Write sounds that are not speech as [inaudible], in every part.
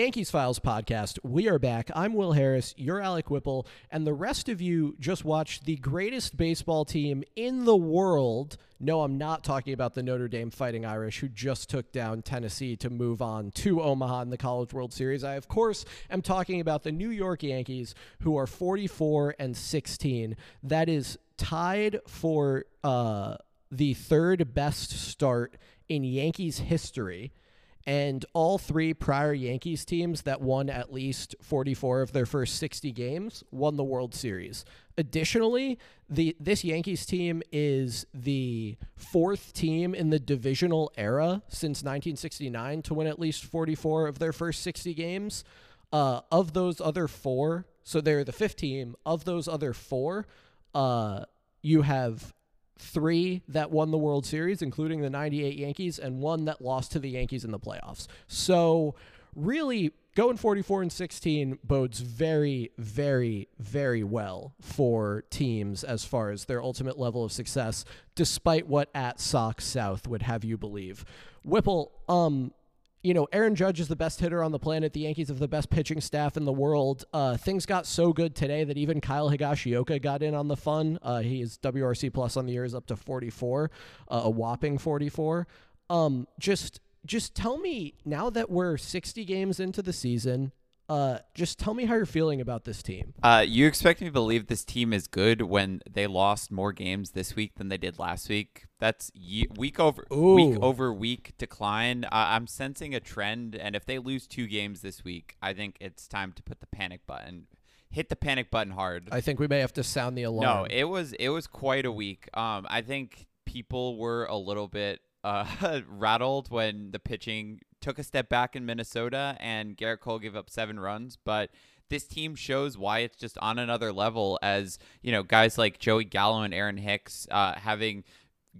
Yankees Files podcast. We are back. I'm Will Harris. You're Alec Whipple. And the rest of you just watched the greatest baseball team in the world. No, I'm not talking about the Notre Dame Fighting Irish, who just took down Tennessee to move on to Omaha in the College World Series. I, of course, am talking about the New York Yankees, who are 44 and 16. That is tied for uh, the third best start in Yankees history and all three prior Yankees teams that won at least 44 of their first 60 games won the World Series. Additionally, the this Yankees team is the fourth team in the divisional era since 1969 to win at least 44 of their first 60 games. Uh, of those other four, so they're the fifth team. Of those other four, uh, you have three that won the World Series, including the 98 Yankees, and one that lost to the Yankees in the playoffs. So, really, going 44 and 16 bodes very, very, very well for teams as far as their ultimate level of success, despite what at Sox South would have you believe. Whipple, um, you know, Aaron Judge is the best hitter on the planet. The Yankees have the best pitching staff in the world. Uh, things got so good today that even Kyle Higashioka got in on the fun. Uh, he is WRC plus on the year is up to 44, uh, a whopping 44. Um, just just tell me now that we're 60 games into the season, uh, just tell me how you're feeling about this team. Uh, you expect me to believe this team is good when they lost more games this week than they did last week? That's week over Ooh. week over week decline. Uh, I'm sensing a trend, and if they lose two games this week, I think it's time to put the panic button. Hit the panic button hard. I think we may have to sound the alarm. No, it was it was quite a week. Um, I think people were a little bit uh, [laughs] rattled when the pitching took a step back in Minnesota and Gerrit Cole gave up seven runs, but this team shows why it's just on another level as, you know, guys like Joey Gallo and Aaron Hicks uh, having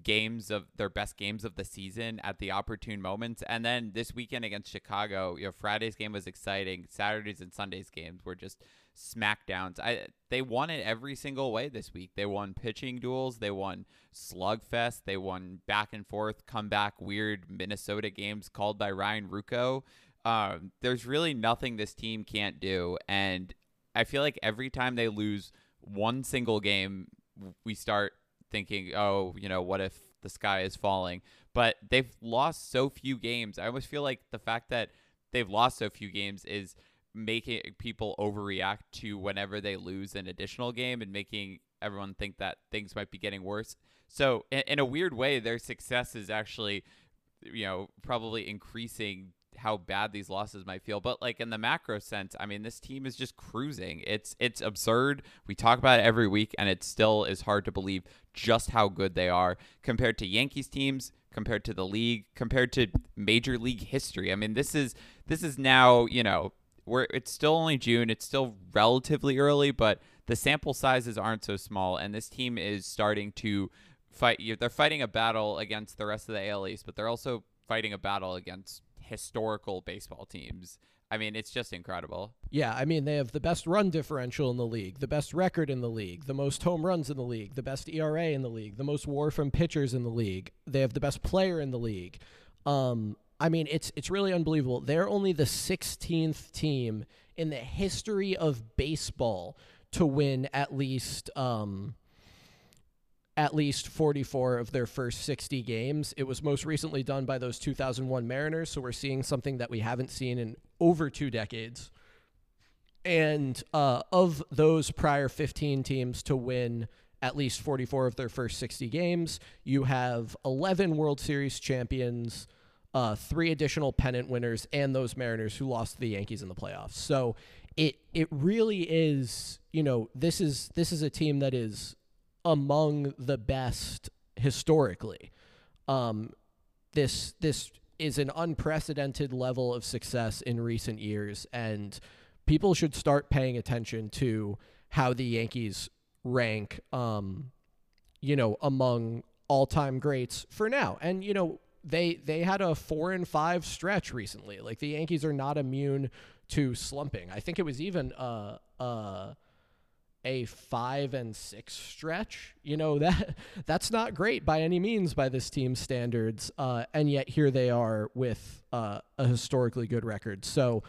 games of their best games of the season at the opportune moments. And then this weekend against Chicago, you know, Friday's game was exciting. Saturdays and Sundays games were just smackdowns. I they won it every single way this week. They won pitching duels, they won slugfest, they won back and forth, comeback weird Minnesota games called by Ryan Ruocco. Um, there's really nothing this team can't do, and I feel like every time they lose one single game, we start thinking, oh, you know, what if the sky is falling? But they've lost so few games. I almost feel like the fact that they've lost so few games is making people overreact to whenever they lose an additional game and making everyone think that things might be getting worse. So in, in a weird way, their success is actually, you know, probably increasing how bad these losses might feel. But like in the macro sense, I mean, this team is just cruising. It's it's absurd. We talk about it every week, and it still is hard to believe just how good they are compared to Yankees teams, compared to the league, compared to major league history. I mean, this is this is now you know we're it's still only June. It's still relatively early, but the sample sizes aren't so small, and this team is starting to fight. They're fighting a battle against the rest of the AL East, but they're also fighting a battle against historical baseball teams. I mean, it's just incredible. Yeah, I mean, they have the best run differential in the league, the best record in the league, the most home runs in the league, the best ERA in the league, the most WAR from pitchers in the league. They have the best player in the league. Um, I mean, it's it's really unbelievable. They're only the 16th team in the history of baseball to win at least um, at least 44 of their first 60 games. It was most recently done by those 2001 Mariners, so we're seeing something that we haven't seen in over two decades. And uh, of those prior 15 teams to win at least 44 of their first 60 games, you have 11 World Series champions uh, three additional pennant winners, and those Mariners who lost to the Yankees in the playoffs. So it it really is, you know, this is this is a team that is among the best historically. Um, this this is an unprecedented level of success in recent years, and people should start paying attention to how the Yankees rank, um, you know, among all-time greats for now. And you know, they they had a four and five stretch recently. Like the Yankees are not immune to slumping. I think it was even a a, a five and six stretch. You know [laughs] that that's not great by any means by this team's standards. Uh, and yet here they are with uh, a historically good record. So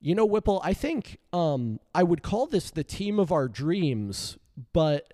You know, Whipple, I think um, I would call this the team of our dreams, but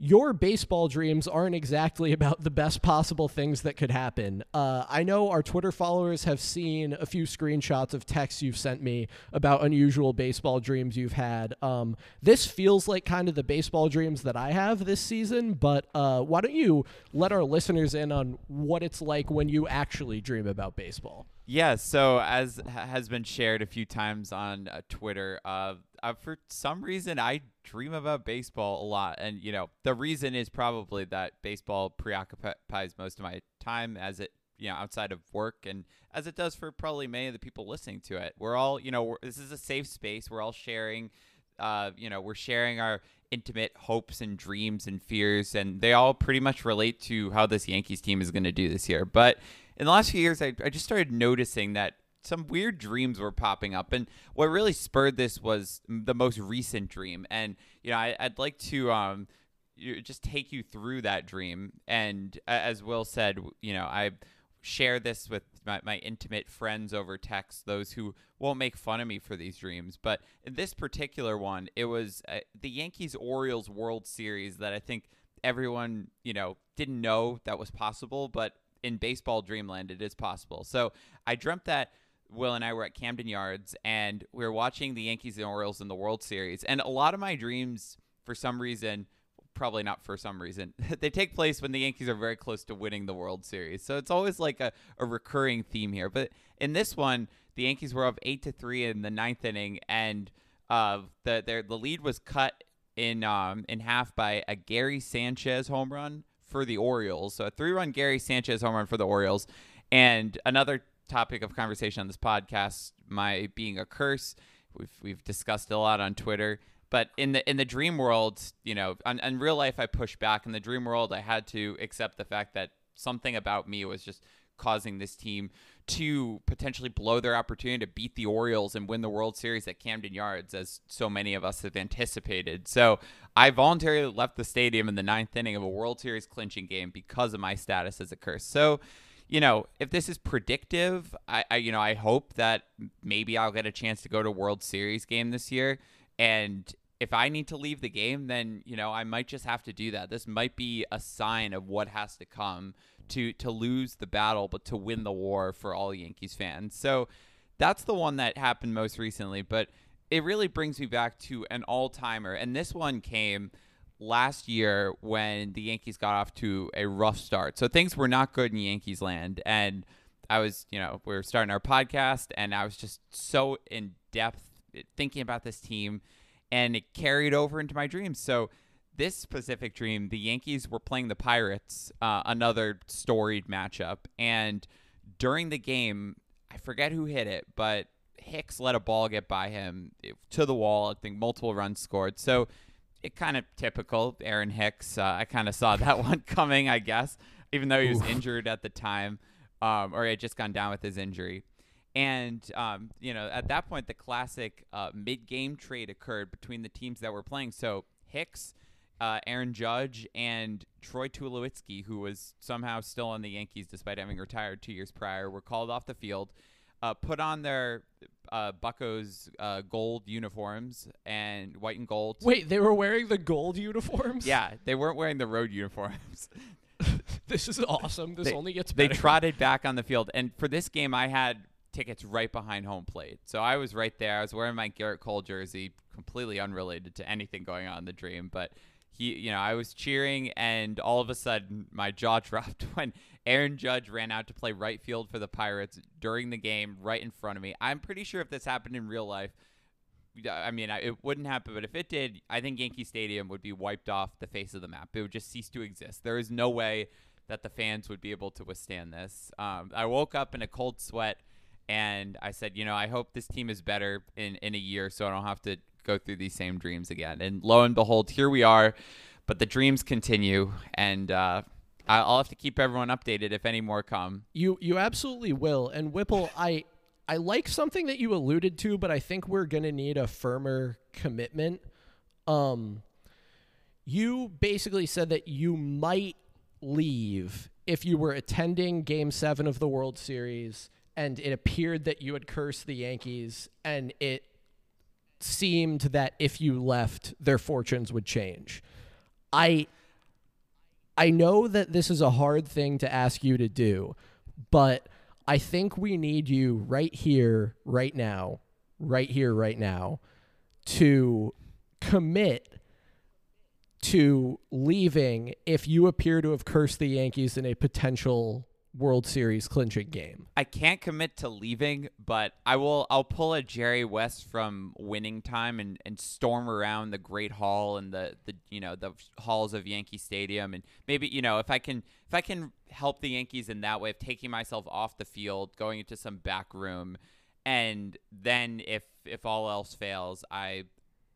your baseball dreams aren't exactly [laughs] about the best possible things that could happen. Uh, I know our Twitter followers have seen a few screenshots of texts you've sent me about unusual baseball dreams you've had. Um, this feels like kind of the baseball dreams that I have this season, but uh, why don't you let our listeners in on what it's like when you actually dream about baseball? Yeah, so as has been shared a few times on uh, Twitter, uh, uh, for some reason I dream about baseball a lot, and you know the reason is probably that baseball preoccupies most of my time as it you know outside of work and as it does for probably many of the people listening to it. We're all you know this is a safe space. We're all sharing, uh, you know, we're sharing our intimate hopes and dreams and fears, and they all pretty much relate to how this Yankees team is going to do this year, but in the last few years, I, I just started noticing that some weird dreams were popping up. And what really spurred this was the most recent dream. And, you know, I, would like to um, just take you through that dream. And as Will said, you know, I share this with my, my intimate friends over text, those who won't make fun of me for these dreams. But in this particular one, it was uh, the Yankees Orioles World Series that I think everyone, you know, didn't know that was possible, but in baseball dreamland it is possible. So I dreamt that Will and I were at Camden Yards and we were watching the Yankees and Orioles in the World Series. And a lot of my dreams, for some reason, probably not for some reason, [laughs] they take place when the Yankees are very close to winning the World Series. So it's always like a, a recurring theme here. But in this one, the Yankees were up eight to three in the ninth inning, and uh, the their, the lead was cut in um, in half by a Gary Sanchez home run for the Orioles. So a three run Gary Sanchez home run for the Orioles. And another topic of conversation on this podcast, my being a curse. We've we've discussed a lot on Twitter. But in the in the dream world, you know, in real life I pushed back. In the dream world I had to accept the fact that something about me was just causing this team to potentially blow their opportunity to beat the Orioles and win the World Series at Camden Yards, as so many of us have anticipated. So I voluntarily left the stadium in the ninth inning of a World Series clinching game because of my status as a curse. So, you know, if this is predictive, I, I you know, I hope that maybe I'll get a chance to go to World Series game this year. And if I need to leave the game, then you know I might just have to do that. This might be a sign of what has to come to to lose the battle, but to win the war for all Yankees fans. So that's the one that happened most recently. But it really brings me back to an all timer, and this one came last year when the Yankees got off to a rough start. So things were not good in Yankees land, and I was, you know, we were starting our podcast, and I was just so in depth thinking about this team, and it carried over into my dreams. So this specific dream, the Yankees were playing the Pirates, uh, another storied matchup, and during the game, I forget who hit it, but Hicks let a ball get by him to the wall. I think multiple runs scored. So it kind of typical Aaron Hicks. Uh, I kind of saw that [laughs] one coming, I guess, even though he was injured at the time, um, or he had just gone down with his injury. And um, you know, at that point, the classic uh, mid-game trade occurred between the teams that were playing. So Hicks uh, Aaron Judge and Troy Tulowitzki, who was somehow still on the Yankees despite having retired two years prior, were called off the field, uh, put on their uh, Buccos uh, gold uniforms and white and gold. Wait, they were wearing the gold uniforms? Yeah, they weren't wearing the road uniforms. [laughs] this is awesome. This they, only gets better. They trotted back on the field, and for this game, I had tickets right behind home plate, so I was right there. I was wearing my Gerrit Cole jersey, completely unrelated to anything going on in the dream, but he, you know, I was cheering, and all of a sudden my jaw [laughs] dropped when Aaron Judge ran out to play right field for the Pirates during the game, right in front of me. I'm pretty sure if this happened in real life, I mean, it wouldn't happen, but if it did, I think Yankee Stadium would be wiped off the face of the map. It would just cease to exist. There is no way that the fans would be able to withstand this. Um, I woke up in a cold sweat and I said, you know, I hope this team is better in, in a year so I don't have to go through these same dreams again. And lo and behold, here we are. But the dreams continue, and uh, I'll have to keep everyone updated if any more come. You you absolutely will. And Whipple, I I like something that you alluded to, but I think we're gonna need a firmer commitment. Um, you basically said that you might leave if you were attending Game Seven of the World Series and it appeared that you had cursed the Yankees, and it seemed that if you left, their fortunes would change. I I know that this is a hard thing to ask you to do, but I think we need you right here, right now, right here, right now, to commit to leaving if you appear to have cursed the Yankees in a potential World Series clinching game. I can't commit to leaving, but I will. I'll pull a Jerry West from Winning Time and, and storm around the Great Hall and the, the you know the halls of Yankee Stadium and maybe you know if I can if I can help the Yankees in that way of taking myself off the field, going into some back room, and then if if all else fails, I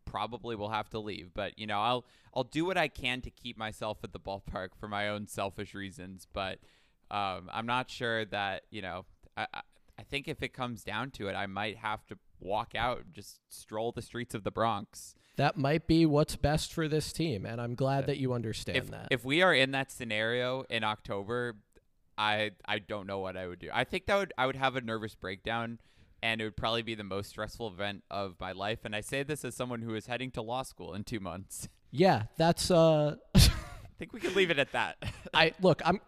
probably will have to leave. But you know I'll I'll do what I can to keep myself at the ballpark for my own selfish reasons, but. Um, I'm not sure that you know. I, I think if it comes down to it, I might have to walk out and just stroll the streets of the Bronx. That might be what's best for this team, and I'm glad that you understand If that. if we are in that scenario in October, I I don't know what I would do. I think that would I would have a nervous breakdown and it would probably be the most stressful event of my life and I say this as someone who is heading to law school in 2 months. yeah, that's uh [laughs] I think we can leave it at that. I look, I'm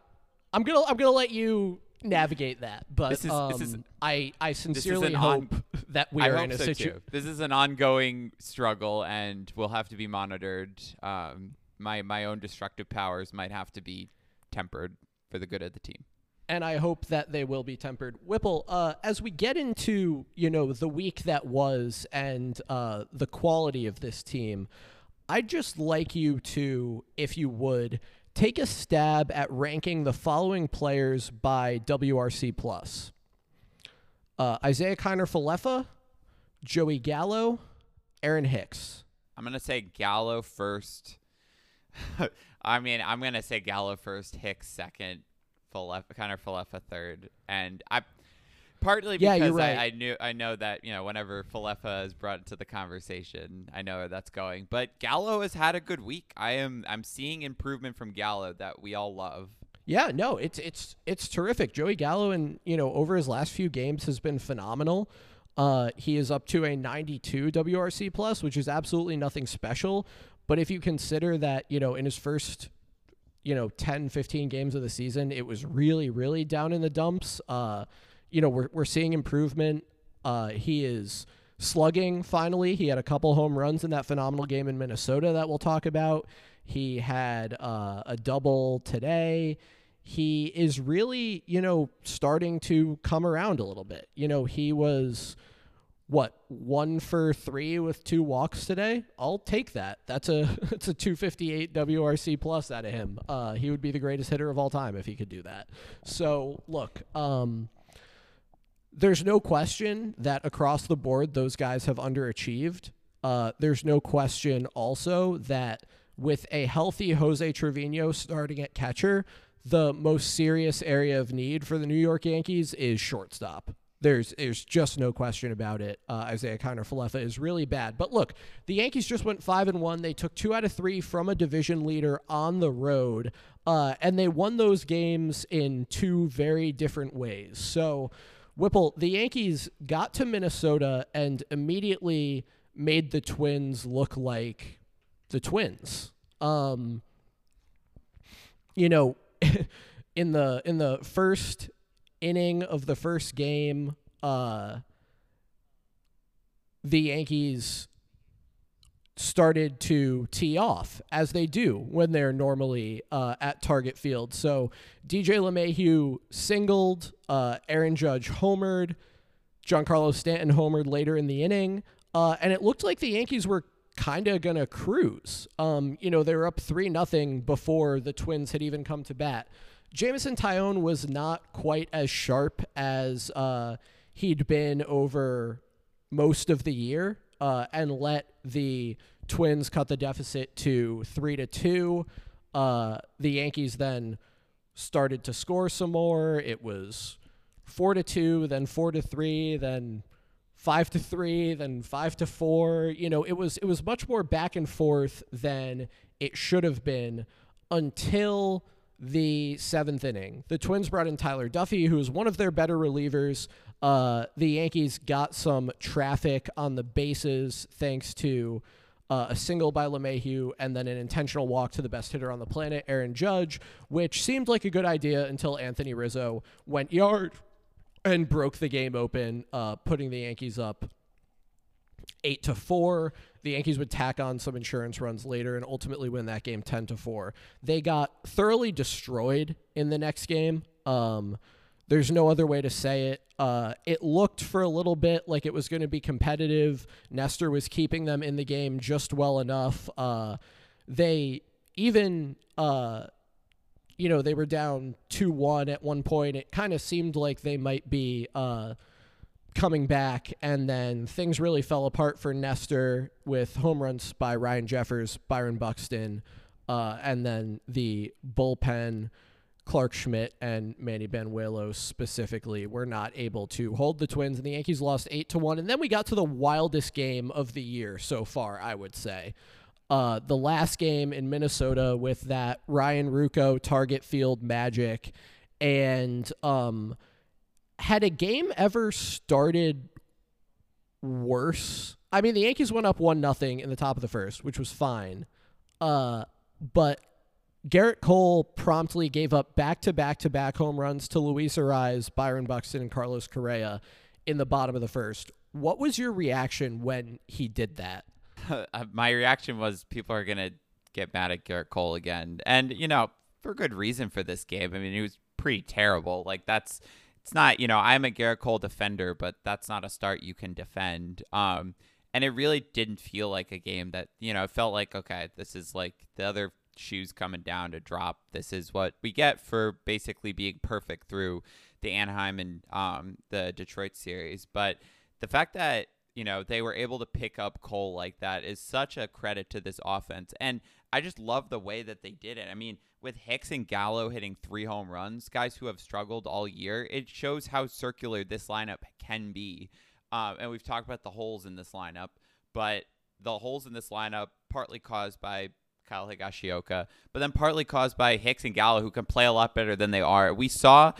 I'm going to I'm to let you navigate that, but This is- um, this is- I I sincerely hope on- that we are in a so situation. This is an ongoing struggle, and we'll have to be monitored. Um, my my own destructive powers might have to be tempered for the good of the team. and I hope that they will be tempered. Whipple, uh, as we get into you know the week that was and uh, the quality of this team, I'd just like you to, if you would, take a stab at ranking the following players by WRC plus: uh, Isiah Kiner Falefa, Joey Gallo, Aaron Hicks. I'm gonna say Gallo first. [laughs] I mean, I'm gonna say Gallo first, Hicks second, Falefa, kind of Falefa third, and I partly Yeah, because right. I, I knew I know that you know whenever Falefa is brought into the conversation, I know where that's going. But Gallo has had a good week. I am I'm seeing improvement from Gallo that we all love. Yeah, no, it's it's it's terrific. Joey Gallo, and you know, over his last few games has been phenomenal. Uh, he is up to a 92 WRC plus, which is absolutely nothing special. But if you consider that, you know, in his first, you know, 10, 15 games of the season, it was really, really down in the dumps. Uh, you know, we're we're seeing improvement. Uh, he is slugging finally. He had a couple home runs in that phenomenal game in Minnesota that we'll talk about. He had uh, a double today. He is really, you know, starting to come around a little bit. You know, he was what one for three with two walks today. I'll take that. That's a [laughs] it's a 258 WRC plus out of him. Uh, he would be the greatest hitter of all time if he could do that. So look, um, there's no question that across the board those guys have underachieved. Uh, there's no question also that with a healthy Jose Trevino starting at catcher, the most serious area of need for the New York Yankees is shortstop. There's there's just no question about it. Uh, Isiah Kiner Falefa is really bad. But look, the Yankees just went five and one. They took two out of three from a division leader on the road, uh, and they won those games in two very different ways. So, Whipple, the Yankees got to Minnesota and immediately made the Twins look like the Twins. Um, you know, [laughs] in the in the first inning of the first game, uh, the Yankees started to tee off as they do when they're normally uh, at target field. So DJ LeMahieu singled, uh, Aaron Judge homered, Giancarlo Stanton homered later in the inning, uh, and it looked like the Yankees were kind of gonna cruise. Um, you know, they were up three nothing before the Twins had even come to bat. Jameson Taillon was not quite as sharp as uh, he'd been over most of the year, uh, and let the Twins cut the deficit to three to two. Uh, the Yankees then started to score some more. It was four to two, then four to three, then five to three, then five to four. You know, it was it was much more back and forth than it should have been until the seventh inning. The Twins brought in Tyler Duffey, who is one of their better relievers. Uh, the Yankees got some traffic on the bases thanks to uh, a single by LeMahieu and then an intentional walk to the best hitter on the planet, Aaron Judge, which seemed like a good idea until Anthony Rizzo went yard and broke the game open, uh, putting the Yankees up eight to four. The Yankees would tack on some insurance runs later and ultimately win that game ten to four. They got thoroughly destroyed in the next game. Um, there's no other way to say it. Uh, it looked for a little bit like it was going to be competitive. Nestor was keeping them in the game just well enough. Uh, they even, uh, you know, they were down 2 1 at one point. It kind of seemed like they might be uh, coming back, and then things really fell apart for Nestor with home runs by Ryan Jeffers, Byron Buxton, uh, and then the bullpen. Clarke Schmidt and Manny Banuelos specifically were not able to hold the Twins, and the Yankees lost eight to one. And then we got to the wildest game of the year so far, I would say. Uh, the last game in Minnesota with that Ryan Ruocco target field magic, and um, had a game ever started worse? I mean, the Yankees went up one nothing in the top of the first, which was fine. Uh, but Gerrit Cole promptly gave up back to back to back home runs to Luis Arraez, Byron Buxton, and Carlos Correa in the bottom of the first. What was your reaction when he did that? [laughs] My reaction was people are going to get mad at Gerrit Cole again. And, you know, for good reason for this game. I mean, he was pretty terrible. Like, that's, it's not, you know, I'm a Gerrit Cole defender, but that's not a start you can defend. Um, and it really didn't feel like a game that, you know, it felt like, okay, this is like the other shoes coming down to drop. This is what we get for basically being perfect through the Anaheim and um, the Detroit series. But the fact that you know they were able to pick up Cole like that is such a credit to this offense, and I just love the way that they did it. I mean, with Hicks and Gallo hitting three home runs, guys who have struggled all year, it shows how circular this lineup can be. Uh, and we've talked about the holes in this lineup, but the holes in this lineup partly caused by Kyle Higashioka, but then partly caused by Hicks and Gallo, who can play a lot better than they are. We saw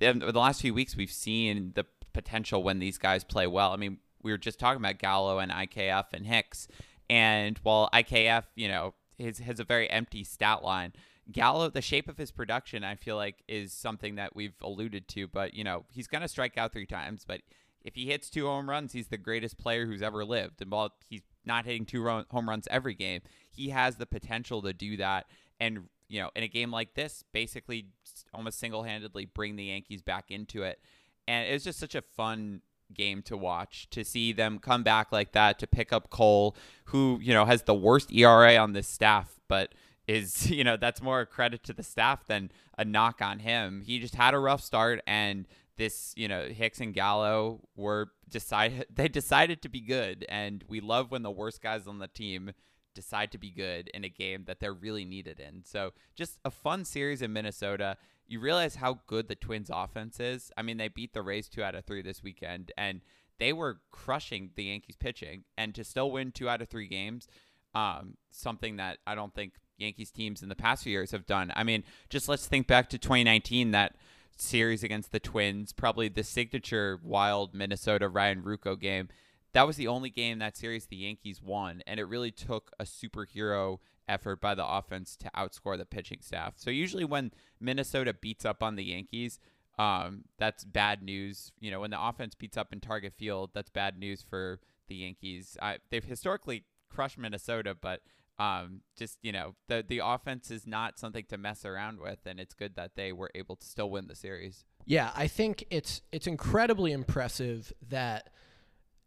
in the last few weeks, we've seen the potential when these guys play well. I mean, we were just talking about Gallo and IKF and Hicks, and while IKF, you know, has a very empty stat line. Gallo, the shape of his production, I feel like, is something that we've alluded to. But you know, he's going to strike out three times. But if he hits two home runs, he's the greatest player who's ever lived. And while he's not hitting two home runs every game, he has the potential to do that. And you know, in a game like this, basically almost single-handedly bring the Yankees back into it. And it was just such a fun game to watch to see them come back like that to pick up Cole, who you know has the worst ERA on this staff, but is [laughs] you know that's more a credit to the staff than a knock on him. He just had a rough start, and this you know Hicks and Gallo were decided [laughs] they decided to be good, and we love when the worst guys on the team decide to be good in a game that they're really needed in. So just a fun series in Minnesota. You realize how good the Twins offense is. I mean, they beat the Rays two out of three this weekend, and they were crushing the Yankees pitching, and to still win two out of three games, um, something that I don't think Yankees teams in the past few years have done. I mean, just let's think back to 2019, that series against the Twins, probably the signature wild Minnesota Ryan Ruocco game that was the only game that series the Yankees won, and it really took a superhero effort by the offense to outscore the pitching staff. So usually when Minnesota beats up on the Yankees, um, that's bad news. You know, when the offense beats up in Target Field, that's bad news for the Yankees. I, they've historically crushed Minnesota, but um, just you know, the the offense is not something to mess around with, and it's good that they were able to still win the series. Yeah, I think it's it's incredibly impressive that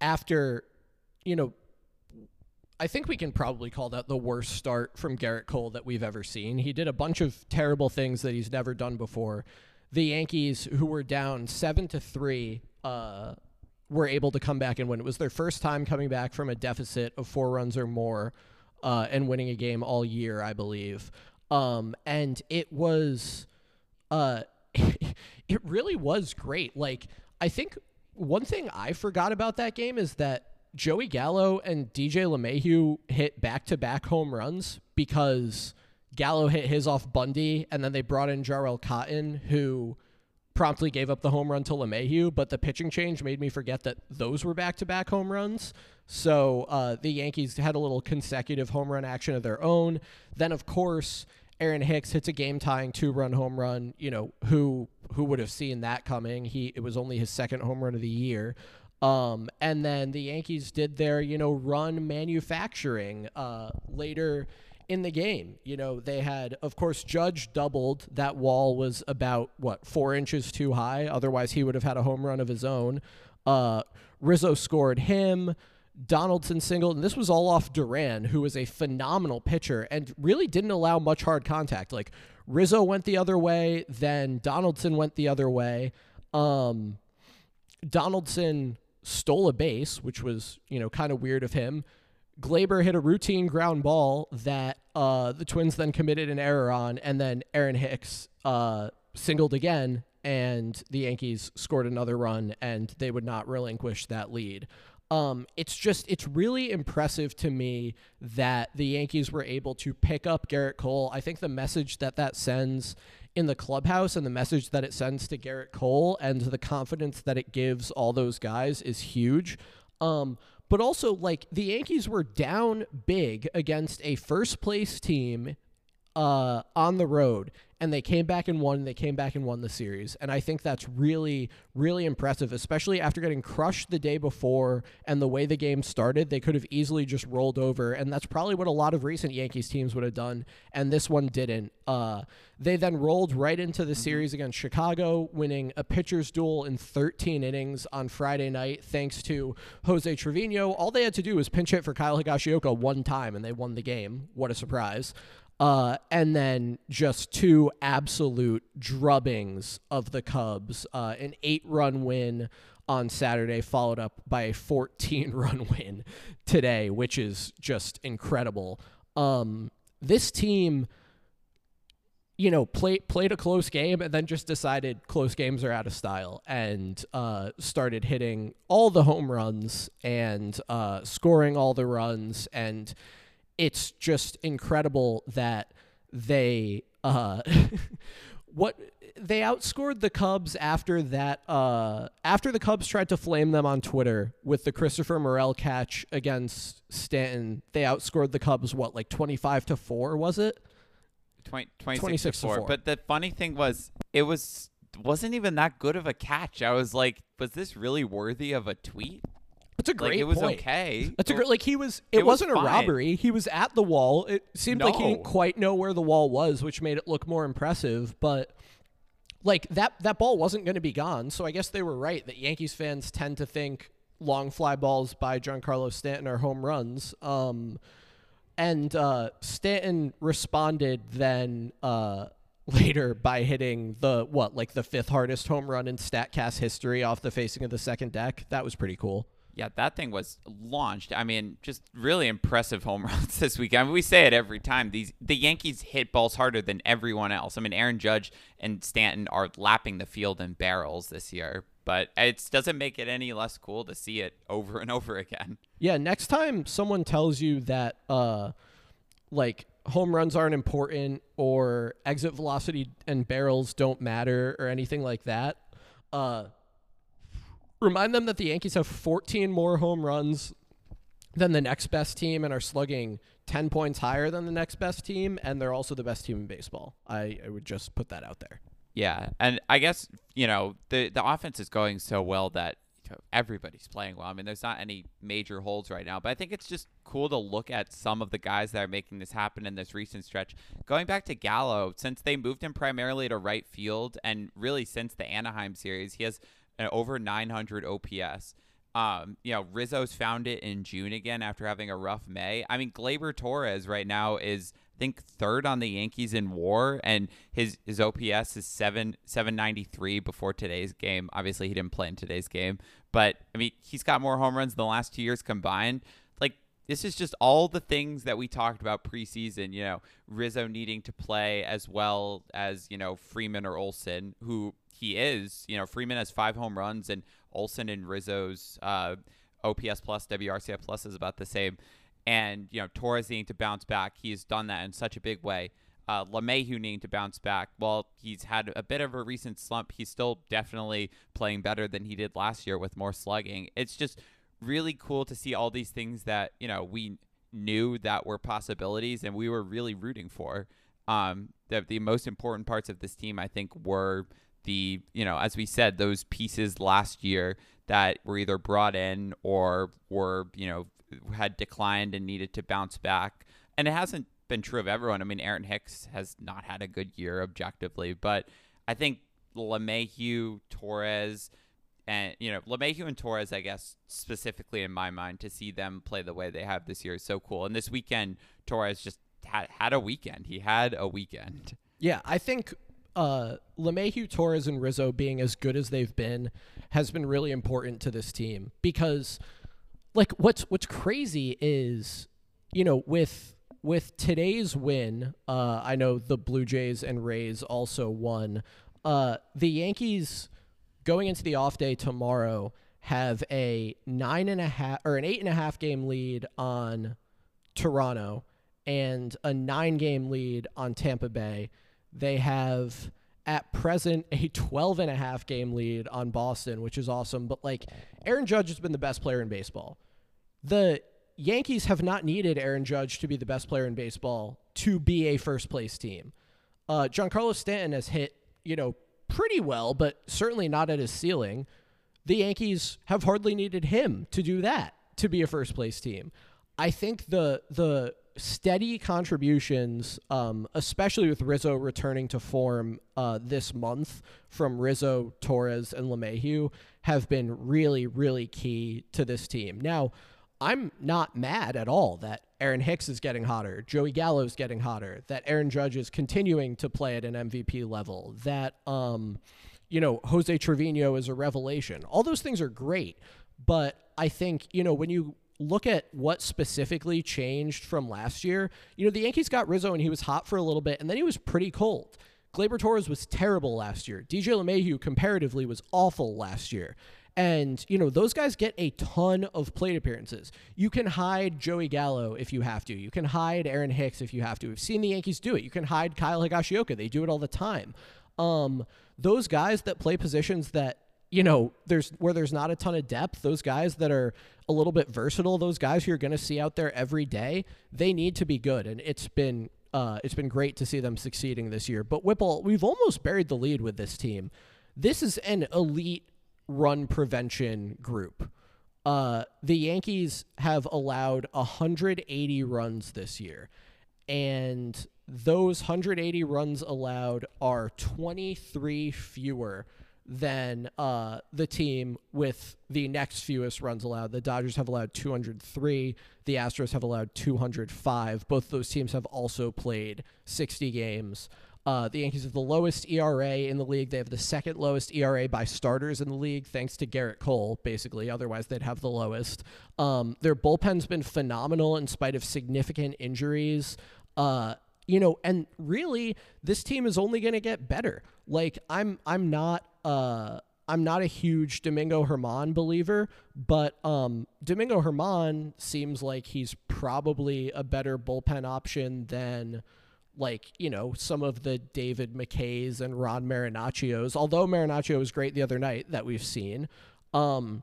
after, you know, I think we can probably call that the worst start from Gerrit Cole that we've ever seen. He did a bunch of terrible things that he's never done before. The Yankees, who were down seven to three, uh, were able to come back and win. It was their first time coming back from a deficit of four runs or more uh, and winning a game all year, I believe. Um, and it was, uh, [laughs] it really was great. Like I think one thing I forgot about that game is that Joey Gallo and DJ LeMahieu hit back to back home runs because Gallo hit his off Bundy and then they brought in Jharel Cotton, who promptly gave up the home run to LeMahieu, but the pitching change made me forget that those were back to back home runs. So uh, the Yankees had a little consecutive home run action of their own. Then, of course, Aaron Hicks hits a game tying two run home run. You know, who who would have seen that coming? He it was only his second home run of the year. Um, and then the Yankees did their, you know, run manufacturing uh, later in the game. You know, they had, of course, Judge doubled. That wall was about, what, four inches too high. Otherwise, he would have had a home run of his own. Uh, Rizzo scored him. Donaldson singled, and this was all off Duran, who was a phenomenal pitcher and really didn't allow much hard contact. Like Rizzo went the other way, then Donaldson went the other way. Um, Donaldson stole a base, which was you know kind of weird of him. Gleyber hit a routine ground ball that uh, the Twins then committed an error on, and then Aaron Hicks uh, singled again, and the Yankees scored another run, and they would not relinquish that lead. Um, it's just it's really impressive to me that the Yankees were able to pick up Gerrit Cole. I think the message that that sends in the clubhouse and the message that it sends to Gerrit Cole and the confidence that it gives all those guys is huge. Um, but also like the Yankees were down big against a first place team uh, on the road and they came back and won. They came back and won the series, and I think that's really, really impressive, especially after getting crushed the day before and the way the game started. They could have easily just rolled over, and that's probably what a lot of recent Yankees teams would have done, and this one didn't. Uh, they then rolled right into the mm-hmm. series against Chicago, winning a pitcher's duel in 13 innings on Friday night, thanks to Jose Trevino. All they had to do was pinch hit for Kyle Higashioka one time, and they won the game. What a surprise! Uh, and then just two absolute drubbings of the Cubs. Uh, an eight run win on Saturday, followed up by a 14 run [laughs] win today, which is just incredible. Um, this team, you know, played played a close game and then just decided close games are out of style and uh, started hitting all the home runs and uh, scoring all the runs and it's just incredible that they uh, [laughs] what they outscored the Cubs after that uh, after the Cubs tried to flame them on Twitter with the Christopher Morel catch against Stanton. They outscored the Cubs what like 25 to 4 was it? 20, 26, 26 to 4. to 4. But the funny thing was it was wasn't even that good of a catch. I was like, was this really worthy of a tweet? That's a great. Like, it was point. okay. That's a great. Like he was. It, it wasn't was a robbery. He was at the wall. It seemed no. like he didn't quite know where the wall was, which made it look more impressive. But like that that ball wasn't going to be gone. So I guess they were right that Yankees fans tend to think long fly balls by Giancarlo Stanton are home runs. Um, and uh, Stanton responded then uh, later by hitting the what like the fifth hardest home run in Statcast history off the facing of the second deck. That was pretty cool. Yeah, that thing was launched. I mean, just really impressive home [laughs] runs this week. I mean, we say it every time. These the Yankees hit balls harder than everyone else. I mean, Aaron Judge and Stanton are lapping the field in barrels this year, but it doesn't make it any less cool to see it over and [laughs] over again. Yeah, next time someone tells you that uh like home runs aren't important or exit velocity and barrels don't matter or anything like that, uh remind them that the Yankees have 14 more home runs than the next best team and are slugging 10 points higher than the next best team, and they're also the best team in baseball. I, I would just put that out there. Yeah, and I guess you know the the offense is going so well that everybody's playing well. I mean, there's not any major holds right now, but I think it's just cool to look at some of the guys that are making this happen in this recent stretch. Going back to Gallo, since they moved him primarily to right field, and really since the Anaheim series, he has an over 900 OPS. Um, you know, Rizzo's found it in June again after having a rough May. I mean, Gleyber Torres right now is I think third on the Yankees in WAR, and his his OPS is seven seven ninety three before today's game. Obviously, he didn't play in today's game, but I mean, he's got more home runs than the last two years combined. Like this is just all the things that we talked about preseason. You know, Rizzo needing to play as well as you know Freeman or Olson, who he is. You know, Freeman has five home runs, and Olson and Rizzo's uh, OPS plus WRC plus is about the same. And you know, Torres needing to bounce back. He's done that in such a big way. uh, LeMahieu needing to bounce back. Well, he's had a bit of a recent slump, he's still definitely playing better than he did last year with more slugging. It's just really cool to see all these things that you know we knew that were possibilities and we were really rooting for. Um, the most important parts of this team, I think, were the you know as we said those pieces last year that were either brought in or were you know had declined and needed to bounce back. And it hasn't been true of everyone. I mean, Aaron Hicks has not had a good year objectively, but I think LeMahieu, Torres, and you know LeMahieu and Torres, I guess specifically in my mind, to see them play the way they have this year is so cool. And this weekend, Torres just had had a weekend. He had a weekend. Yeah, I think uh, LeMahieu, Torres, and Rizzo being as good as they've been has been really important to this team because, like, what's what's crazy is, you know, with with today's win, uh, I know the Blue Jays and Rays also won. Uh, the Yankees going into the off day tomorrow have a nine and a half or an eight and a half game lead on Toronto and a nine game lead on Tampa Bay. They have at present a 12 and a half game lead on Boston, which is awesome. But like Aaron Judge has been the best player in baseball. The Yankees have not needed Aaron Judge to be the best player in baseball to be a first place team. Uh, Giancarlo Stanton has hit, you know, pretty well, but certainly not at his ceiling. The Yankees have hardly needed him to do that to be a first place team. I think the the steady contributions, um, especially with Rizzo returning to form uh, this month from Rizzo, Torres, and LeMahieu, have been really, really key to this team. Now, I'm not mad at all that Aaron Hicks is getting hotter, Joey Gallo is getting hotter, that Aaron Judge is continuing to play at an MVP level, that um, you know Jose Trevino is a revelation. All those things are great, but I think you know when you look at what specifically changed from last year, you know the Yankees got Rizzo and he was hot for a little bit, and then he was pretty cold. Gleyber Torres was terrible last year. DJ LeMahieu comparatively was awful last year. And, you know, those guys get a ton of plate appearances. You can hide Joey Gallo if you have to. You can hide Aaron Hicks if you have to. We've seen the Yankees do it. You can hide Kyle Higashioka. They do it all the time. Um, those guys that play positions that, you know, there's where there's not a ton of depth, those guys that are a little bit versatile, those guys you're going to see out there every day, they need to be good. And it's been uh, it's been great to see them succeeding this year. But Whipple, we've almost buried the lead with this team. This is an elite run prevention group. Uh, the Yankees have allowed 180 runs this year, and those 180 runs allowed are 23 fewer than uh, the team with the next fewest runs allowed. The Dodgers have allowed 203. The Astros have allowed 205. Both those teams have also played 60 games. Uh, the Yankees have the lowest ERA in the league. They have the second lowest ERA by starters in the league, thanks to Gerrit Cole, basically. Otherwise, they'd have the lowest. Um, their bullpen's been phenomenal in spite of significant injuries. Uh, you know, and really, this team is only going to get better. Like, I'm, I'm not. Uh, I'm not a huge Domingo Germán believer, but um, Domingo Germán seems like he's probably a better bullpen option than like you know some of the David McKays and Ron Marinaccios. Although Marinaccio was great the other night that we've seen. Um,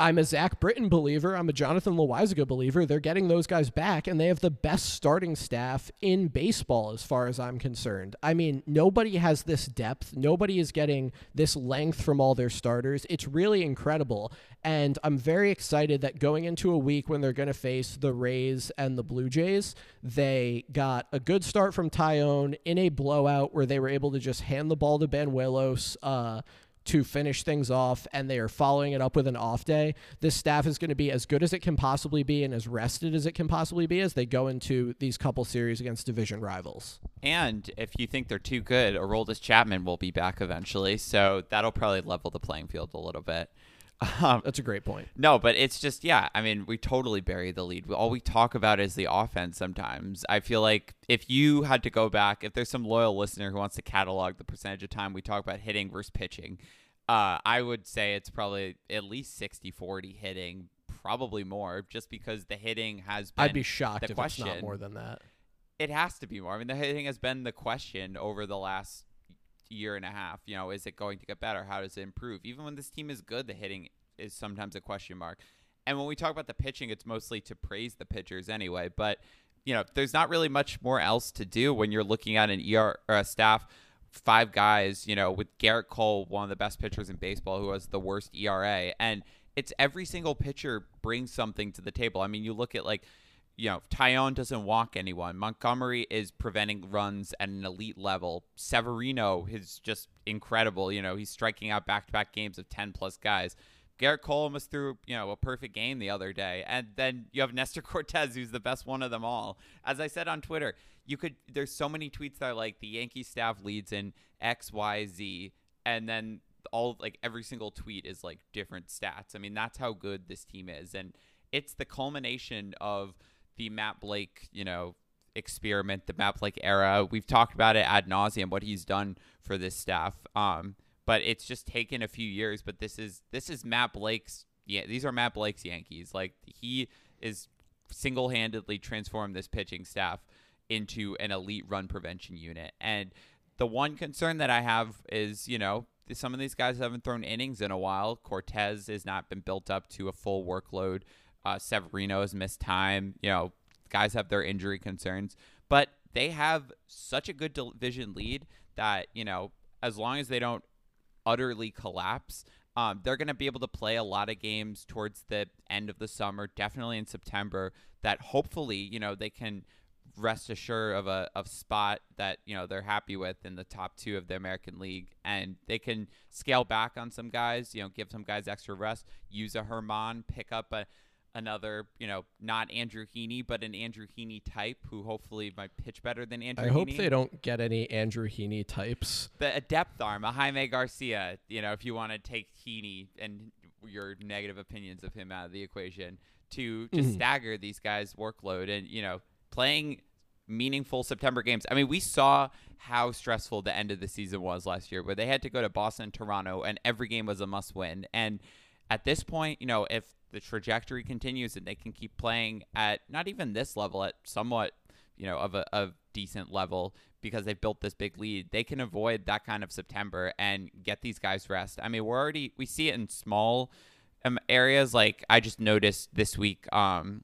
I'm a Zach Britton believer. I'm a Jonathan Loaisiga believer. They're getting those guys back, and they have the best starting staff in baseball, as far as I'm concerned. I mean, nobody has this depth. Nobody is getting this length from all their starters. It's really incredible. And I'm very excited that going into a week when they're going to face the Rays and the Blue Jays, they got a good start from Taillon in a blowout where they were able to just hand the ball to Banuelos. Uh, to finish things off and they are following it up with an off day, this staff is going to be as good as it can possibly be and as rested as it can possibly be as they go into these couple series against division rivals. And if you think they're too good, Aroldis Chapman will be back eventually, so that'll probably level the playing field a little bit. Um, That's a great point. No, but it's just yeah. I mean, we totally bury the lead. All we talk about is the offense. Sometimes I feel like if you had to go back, if there's some loyal listener who wants to catalog the percentage of time we talk about hitting versus pitching, uh, I would say it's probably at least 60-40 hitting, probably more, just because the hitting has been. I'd be shocked the if question. it's not more than that. it has to be more. I mean, the hitting has been the question over the last year and a half. You know, is it going to get better? How does it improve? Even when this team is good, the hitting is sometimes a question mark. And when we talk about the pitching, it's mostly to praise the pitchers anyway. But you know, there's not really much more else to do when you're looking at an ER staff five guys, you know, with Gerrit Cole, one of the best pitchers in baseball, who has the worst ERA. And it's every single pitcher brings something to the table. I mean, you look at like, you know, Taillon doesn't walk anyone. Montgomery is preventing runs at an elite level. Severino is just incredible. You know, he's striking out back to back games of 10 plus guys. Gerrit Cole almost threw, you know, a perfect game the other day. And then you have Nestor [laughs] Cortes, who's the best one of them all. As I said on Twitter, you could there's so many tweets that are like the Yankee staff leads in X, Y, Z, and then all like every single tweet is like different stats. I mean, that's how good this team is. And it's the culmination of the Matt Blake, you know, experiment, the Matt Blake era. We've talked about it ad nauseum, what he's done for this staff. Um, but it's just taken a few years. But this is this is Matt Blake's. Yeah, these are Matt Blake's Yankees. Like he is single handedly transformed this pitching staff into an elite run prevention unit. And the one concern that I have is, you know, some of these guys haven't thrown innings in a while. Cortes has not been built up to a full workload. Uh, Severino has missed time. You know, guys have their injury concerns, but they have such a good division lead that you know, as long as they don't utterly collapse, um, they're going to be able to play a lot of games towards the end of the summer, definitely in September. That hopefully, you know, they can rest assured of a of spot that you know they're happy with in the top two of the American League, and they can scale back on some guys. You know, give some guys extra rest. Use a Germán, pick up a another, you know, not Andrew Heaney, but an Andrew Heaney type who hopefully might pitch better than Andrew. Heaney. I hope they don't get any Andrew Heaney types. The a depth arm, a Jaime Garcia. You know, if you want to take Heaney and your negative opinions of him out of the equation to just mm-hmm. stagger these guys' workload and you know playing meaningful September games. I mean, we saw how stressful the end of the season was last year, where they had to go to Boston, Toronto, and every game was a must win. And at this point, you know, if the trajectory continues and they can keep playing at not even this level, at somewhat, you know, of a of decent level because they've built this big lead, they can avoid that kind of September and get these guys rest. I mean, we're already we see it in small um, areas. Like I just noticed this week, um,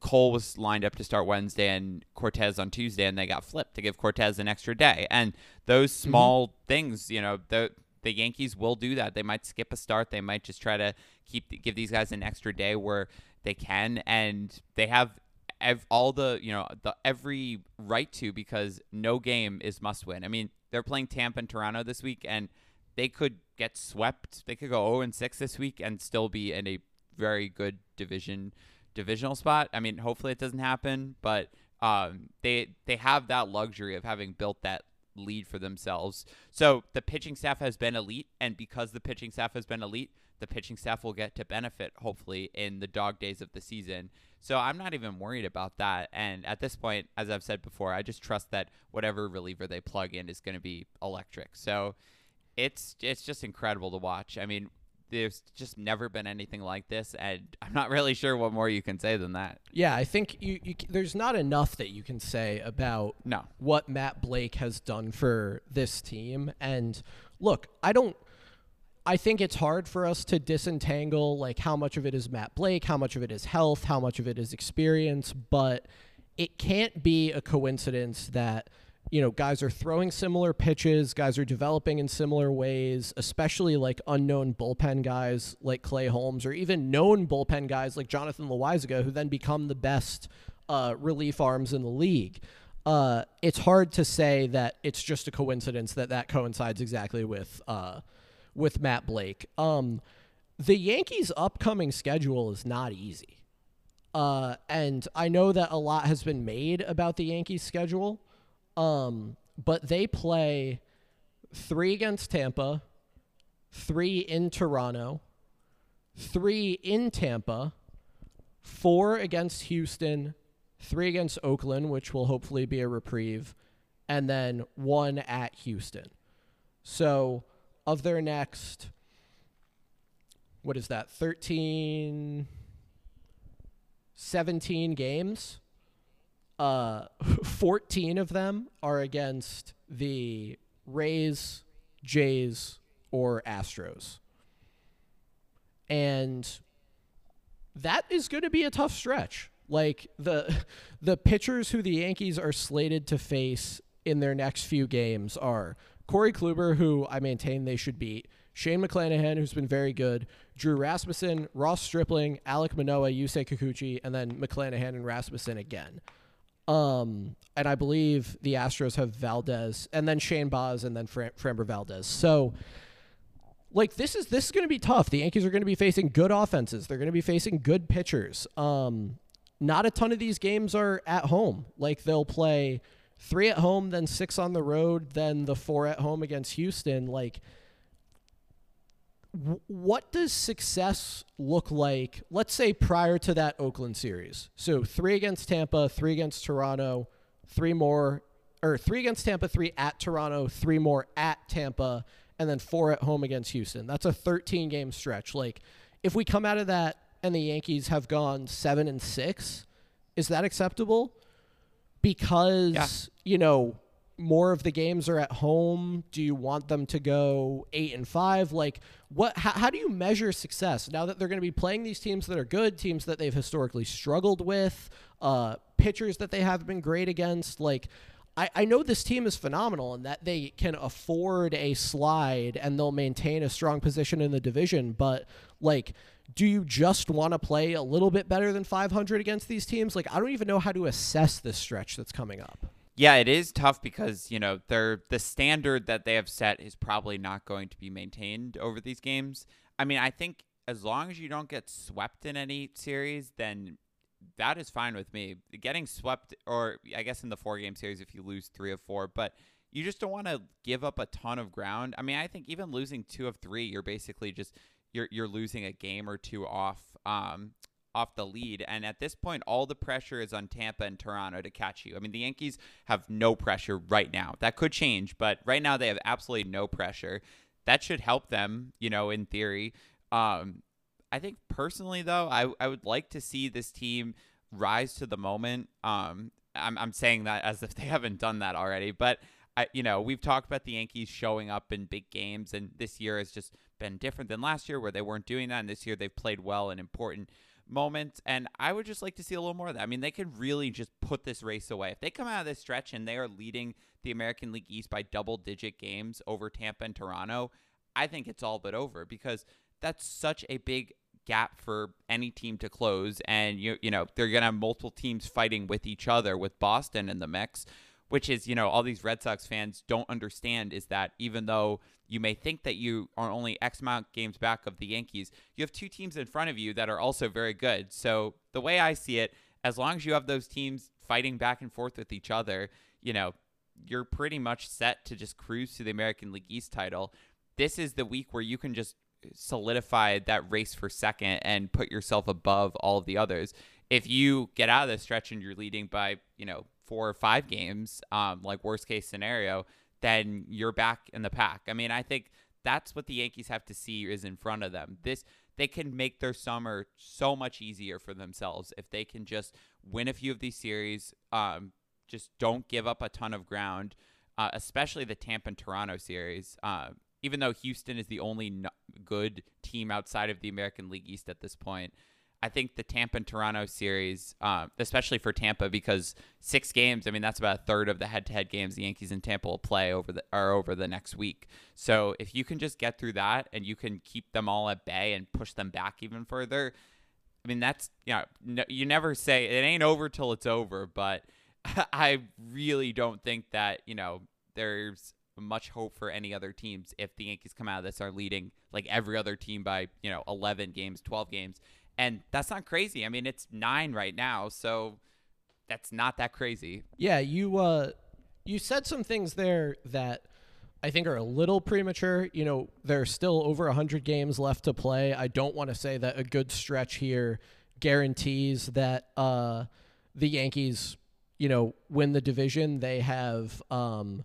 Cole was lined up to start Wednesday and Cortes on Tuesday, and they got flipped to give Cortes an extra day. And those mm-hmm. small mm-hmm. things, you know, the the Yankees will do that. They might skip a start. They might just try to keep give these guys an extra day where they can, and they have ev- all the you know the every right to because no game is must win. I mean, they're playing Tampa and Toronto this week, and they could get swept. They could go 0 and 6 this week and still be in a very good division divisional spot. I mean, hopefully it doesn't happen, but um, they they have that luxury of having built that lead for themselves. So the pitching staff has been elite, and because the pitching staff has been elite, the pitching staff will get to benefit hopefully in the dog days of the season. So I'm not even worried about that. And at this point, as I've said before, I just trust that whatever reliever they plug in is going to be electric. So it's it's just incredible to watch. I mean, there's just never been anything like this, and [laughs] I'm not really sure what more you can say than that. Yeah, I think you, you there's not enough that you can say about no what Matt Blake has done for this team. And look, I don't. I think it's hard for us to disentangle like how much of it is Matt Blake, how much of it is health, how much of it is experience, but it can't be a coincidence that you know, guys are throwing similar pitches, guys are developing in similar ways, especially like unknown bullpen guys like Clay Holmes or even known bullpen guys like Jonathan Loaisiga who then become the best uh, relief arms in the league. Uh, it's hard to say that it's just a coincidence that that coincides exactly with uh, with Matt Blake. Um, the Yankees' upcoming schedule is not easy. Uh, and I know that a lot has been made about the Yankees' schedule. Um, but they play three against Tampa, three in Toronto, three in Tampa, four against Houston, three against Oakland, which will hopefully be a reprieve, and then one at Houston. So, of their next, what is that, 13, 17 games? Uh, [laughs] 14 of them are against the Rays, Jays, or Astros. And that is going to be a tough stretch. Like the [laughs] the pitchers who the Yankees are slated to face in their next few games are Corey Kluber, who I maintain they should beat, Shane McClanahan, who's been very good, Drew Rasmussen, Ross Stripling, Alek Manoah, Yusei Kikuchi, and then McClanahan and Rasmussen again. Um, and I believe the Astros have Valdez, and then Shane Baz, and then Fram- Framber Valdez. So, like this is this is going to be tough. The Yankees are going to be facing good offenses. They're going to be facing good pitchers. Um, not a ton of these games are at home. Like they'll play three at home, then six on the road, then the four at home against Houston. Like, what does success look like? Let's say prior to that Oakland series. So three against Tampa, three against Toronto, three more, or three against Tampa, three at Toronto, three more at Tampa, and then four at home against Houston. That's a 13 game stretch. Like, if we come out of that and the Yankees have gone seven and six, is that acceptable? Because Yeah. you know more of the games are at home. Do you want them to go eight and five? Like, what? How, how do you measure success now that they're going to be playing these teams that are good, teams that they've historically struggled with, uh, pitchers that they have been great against? Like, I, I know this team is phenomenal and that they can afford a slide and they'll maintain a strong position in the division, but like do you just want to play a little bit better than 500 against these teams? Like I don't even know how to assess this stretch that's coming up. Yeah, it is tough because, you know, they're the standard that they have set is probably not going to be maintained over these games. I mean, I think as long as you don't get swept in any series, then that is fine with me. Getting swept or I guess in the four game series if you lose 3 of 4, but you just don't want to give up a ton of ground. I mean, I think even losing 2 of 3, you're basically just you're you're losing a game or two off um off the lead. And at this point, all the pressure is on Tampa and Toronto to catch you. I mean, the Yankees have no pressure right now. That could change, but right now they have absolutely no pressure. That should help them, you know, in theory. Um, I think personally, though, I, I would like to see this team rise to the moment. Um, I'm, I'm saying that as [laughs] if they haven't done that already, but I, you know, we've talked about the Yankees showing up in big games, and this year has just been different than last year where they weren't doing that. And this year they've played well in important moments. And I would just like to see a little more of that. I mean, they could really just put this race away. If they come out of this stretch and they are leading the American League East by double digit games over Tampa and Toronto, I think it's all but over because that's such a big gap for any team to close and you you know they're going to have multiple teams fighting with each other with Boston in the mix which is, you know, all these Red Sox fans don't understand is that even though you may think that you are only X amount games back of the Yankees, you have two teams in front of you that are also very good. So the way I see it, as long as you have those teams fighting back and forth with each other, you know, you're pretty much set to just cruise to the American League East title. This is the week where you can just solidify that race for second and put yourself above all of the others. If you get out of the stretch and you're leading by, you know, four or five games, um, like worst case scenario, then you're back in the pack. I mean, I think that's what the Yankees have to see is in front of them. This they can make their summer so much easier for themselves if they can just win a few of these series. Um, just don't give up a ton of ground, uh, especially the Tampa and Toronto series. Uh, even though Houston is the only n- good team outside of the American League East at this point, I think the Tampa and Toronto series, uh, especially for Tampa, because six games, I mean, that's about a third of the head-to-head games the Yankees and Tampa will play over the are over the next week. So if you can just get through that and you can keep them all at bay and push them back even further, I mean, that's you know, no, you never say it ain't over till it's over, but [laughs] I really don't think that you know there's much hope for any other teams if the Yankees come out of this are leading like every other team by you know 11 games, 12 games and that's not crazy. I mean, it's nine right now, so that's not that crazy. Yeah, you uh, you said some things there that I think are a little premature. You know, there's still over 100 games left to play. I don't want to say that a good stretch here guarantees that uh, the Yankees, you know, win the division. They have, um,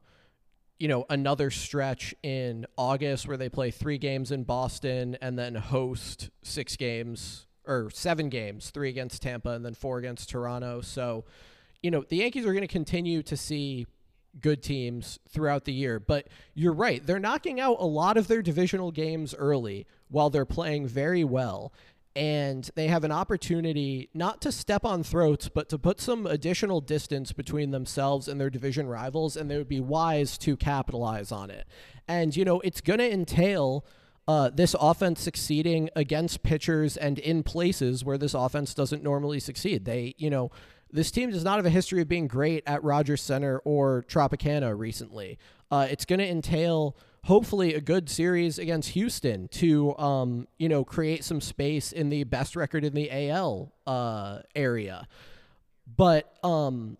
you know, another stretch in August where they play three games in Boston and then host six games or seven games, three against Tampa and then four against Toronto. So, you know, the Yankees are going to continue to see good teams throughout the year. But you're right. They're knocking out a lot of their divisional games early while they're playing very well. And they have an opportunity not to step on throats, but to put some additional distance between themselves and their division rivals. And they would be wise to capitalize on it. And, you know, it's going to entail. Uh, this offense succeeding against pitchers and in places where this offense doesn't normally succeed. They, you know, this team does not have a history of being great at Rogers Center or Tropicana recently. Uh, it's going to entail hopefully a good series against Houston to um, you know create some space in the best record in the AL uh, area. But um,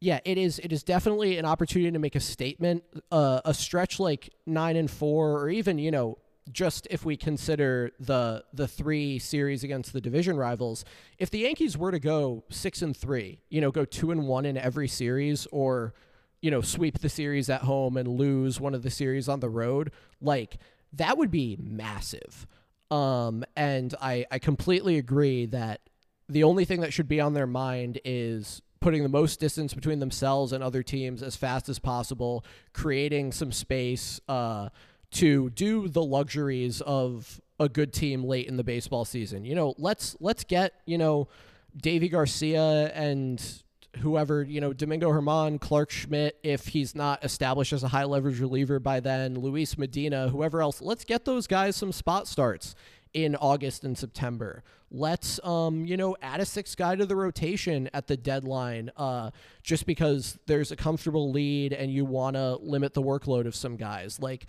yeah, it is it is definitely an opportunity to make a statement. Uh, a stretch like nine and four, or even you know just if we consider the the three series against the division rivals, if the Yankees were to go six and three, you know, go two and one in every series, or you know, sweep the series at home and lose one of the series on the road, like that would be massive. Um, and I I completely agree that the only thing that should be on their mind is putting the most distance between themselves and other teams as fast as possible, creating some space. Uh, to do the luxuries of a good team late in the baseball season. You know, let's let's get, you know, Deivi Garcia and whoever, you know, Domingo Germán, Clarke Schmidt, if he's not established as a high leverage reliever by then, Luis Medina, whoever else, let's get those guys some spot starts in August and September. Let's um, you know, add a sixth guy to the rotation at the deadline, uh, just because there's a comfortable lead and you wanna limit the workload of some guys. Like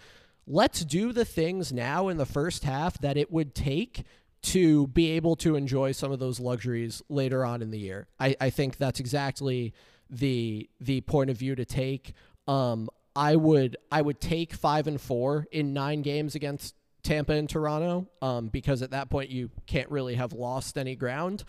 let's do the things now in the first half that it would take to be able to enjoy some of those luxuries later on in the year. I, I think that's exactly the the point of view to take. Um, I would I would take five and four in nine games against Tampa and Toronto um, because at that point you can't really have lost any ground.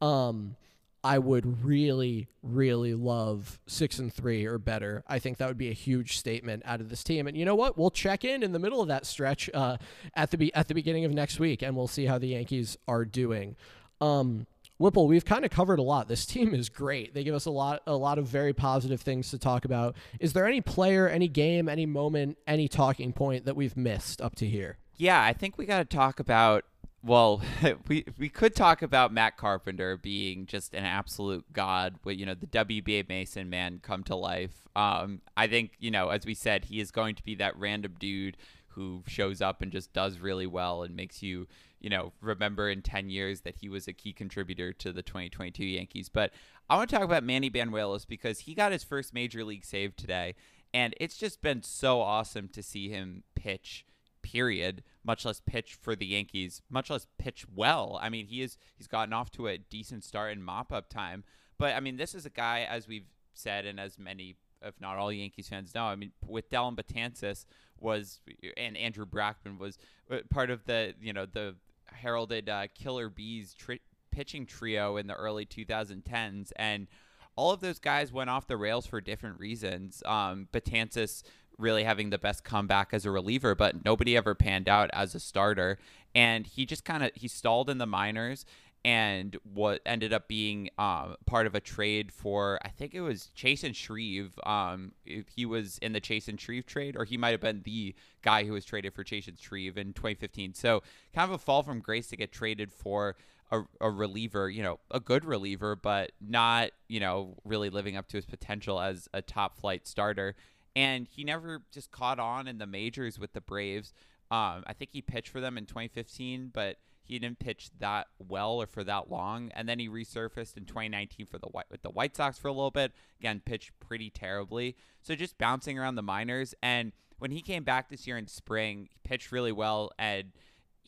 Um, I would really, really love six and three or better. I think that would be a huge statement out of this team. And you know what? We'll check in in the middle of that stretch uh, at the be- at the beginning of next week, and we'll see how the Yankees are doing. Um, Whipple, we've kind of covered a lot. This team is great. They give us a lot a lot of very positive things to talk about. Is there any player, any game, any moment, any talking point that we've missed up to here? Yeah, I think we got to talk about well, [laughs] we we could talk about Matt Carpenter being just an absolute god. You know the WBA Mason man come to life. Um, I think you know as we said, he is going to be that random dude who shows up and just does really well and makes you you know remember in 10 years that he was a key contributor to the 2022 Yankees. But I want to talk about Manny Banuelos because he got his first major league save today, and it's just been so awesome to see him pitch period, much less pitch for the Yankees, much less pitch well. I mean, he is he's gotten off to a decent start in mop up time, but I mean, this is a guy as we've said and as many if not all Yankees fans know. I mean, with Dellin Betances was and Andrew Brackman was uh, part of the you know the heralded uh, Killer Bees tri- pitching trio in the early 2010s, and all of those guys went off the rails for different reasons. Um, Betances really having the best comeback as a reliever, but nobody ever panned out as a starter. And he just kind of he stalled in the minors and what ended up being um, part of a trade for I think it was Chasen Shreve. Um, he was in the Chasen Shreve trade, or he might have been the guy who was traded for Chasen Shreve in 2015. So kind of a fall from grace to get traded for a, a reliever, you know, a good reliever, but not you know really living up to his potential as a top flight starter and he never just caught on in the majors with the Braves. Um, I think he pitched for them in 2015, but he didn't pitch that well or for that long. And then he resurfaced in 2019 for the White with the White Sox for a little bit. Again, pitched pretty terribly. So just bouncing around the minors. And when he came back this year in spring, he pitched really well and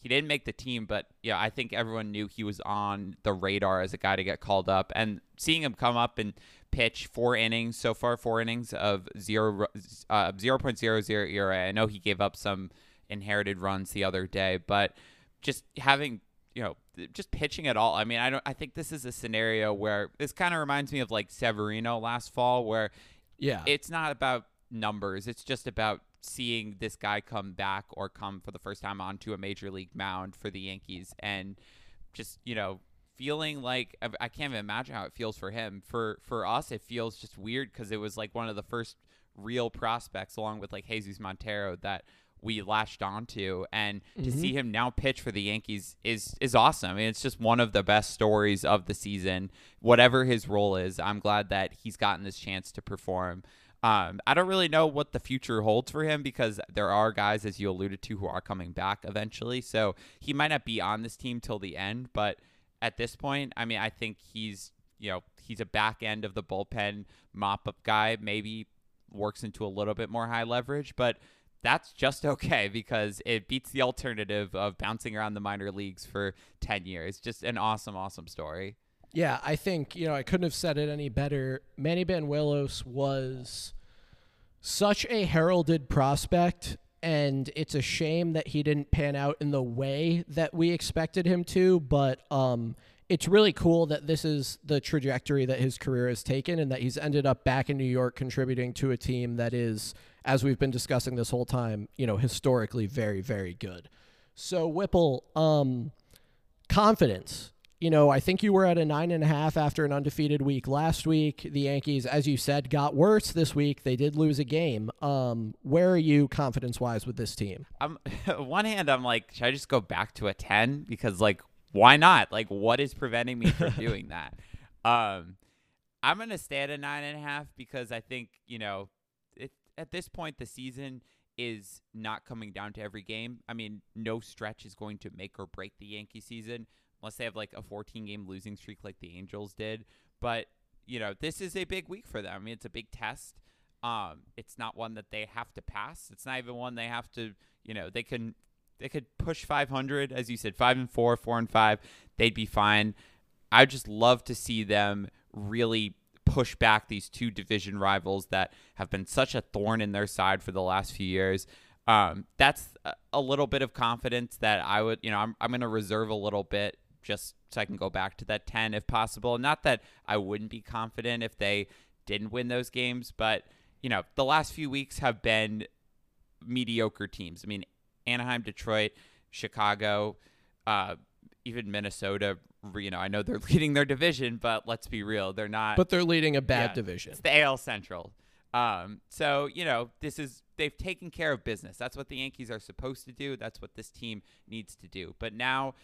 he didn't make the team, but yeah, I think everyone knew he was on the radar as a guy to get called up. And seeing him come up and pitch four innings so far, four innings of zero uh, 0.00 ERA. I know he gave up some inherited runs the other day, but just having you know just pitching at all. I mean, I don't. I think this is a scenario where this kind of reminds me of like Severino last fall, where yeah, it's not about numbers. It's just about seeing this guy come back or come for the first time onto a major league mound for the Yankees and just you know feeling like I- can't even imagine how it feels for him. For for us, it feels just weird because it was like one of the first real prospects, along with like Jesus Montero, that we latched onto, and to Mhm. see him now pitch for the Yankees is is awesome. I mean, it's just one of the best stories of the season. Whatever his role is, I'm glad that he's gotten this chance to perform. Um, I don't really know what the future holds for him because there are guys, as you alluded to, who are coming back eventually. So he might not be on this team till the end, but at this point, I mean, I think he's you know he's a back end of the bullpen mop up guy. Maybe works into a little bit more high leverage, but that's just [laughs] okay because it beats the alternative of bouncing around the minor leagues for 10 years. Just an awesome, awesome story. Yeah, I think, you know, I couldn't have said it any better. Manny Banuelos was such a heralded prospect, and it's a shame that he didn't pan out in the way that we expected him to, but um it's really cool that this is the trajectory that his career has taken and that he's ended up back in New York contributing to a team that is, as we've been discussing this whole time, you know, historically very, very good. So Whipple, um, confidence. You know, I think you were at a nine and a half after an undefeated week last week. The Yankees, as you said, got worse this week. They did lose a game. Um, where are you confidence wise with this team? I'm [laughs] one hand I'm like, should I just go back to a 10 because like why not? Like what is preventing me from [laughs] doing that? Um I'm gonna stay at a nine and a half because I think, you know, it, at this point the season is not coming down to every game. I mean, no stretch is going to make or break the Yankee season unless they have like a 14 game losing streak like the Angels did. But, you know, this is a big week for them. I mean, it's a big test. Um, it's not one that they have to pass. It's not even one they have to, you know, they can they could push 500 as you said, 5 and 4, 4 and 5. They'd be fine. I would just love to see them really push back these two division rivals that have been such a thorn in their side for the last few years. Um, that's a, little bit of confidence that I would, you know, I'm, I'm going to reserve a little bit just so I can go back to that 10 if possible. Not that I wouldn't be confident if they didn't win those games, but, you know, the last few weeks have been mediocre teams. I mean, Anaheim, Detroit, Chicago, uh, even Minnesota. You know, I know they're [laughs] leading their division, but let's be real, they're not. But they're leading a bad Yeah, division. It's the AL Central. Um, so you know, this is they've taken care of business. That's what the Yankees are supposed to do. That's what this team needs to do. But now,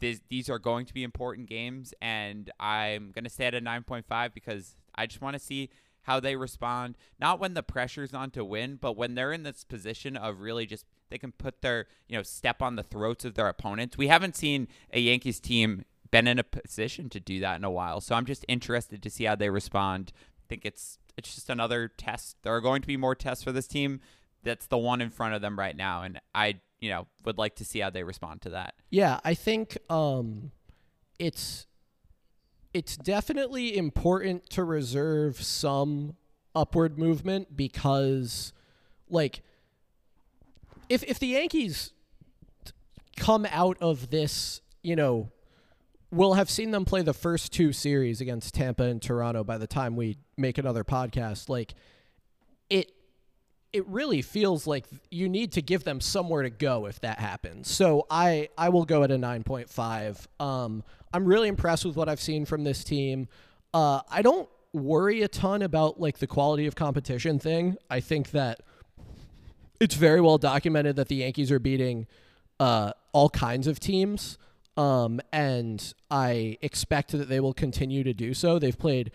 this, these are going to be important games, and I'm going to stay at a 9.5 because I just want to see how they respond. Not when the pressure's on to win, but when they're in this position of really just they can put their you know step on the throats of their opponents. We haven't seen a Yankees team been in a position to do that in a while, so I'm just interested to see how they respond. I think it's it's just another test. There are going to be more tests for this team. That's the one in front of them right now, and I you know would like to see how they respond to that. Yeah, I think um, it's it's definitely important to reserve some upward movement because, like, if if the Yankees come out of this, you know, we'll have seen them play the first two series against Tampa and Toronto by the time we make another podcast. Like, it it really feels like you need to give them somewhere to go if that happens. So I I will go at a 9.5. Um I'm really impressed with what I've seen from this team. Uh I don't worry a ton about like the quality of competition thing. I think that it's very well documented that the Yankees are beating uh all kinds of teams. Um and I expect that they will continue to do so. They've played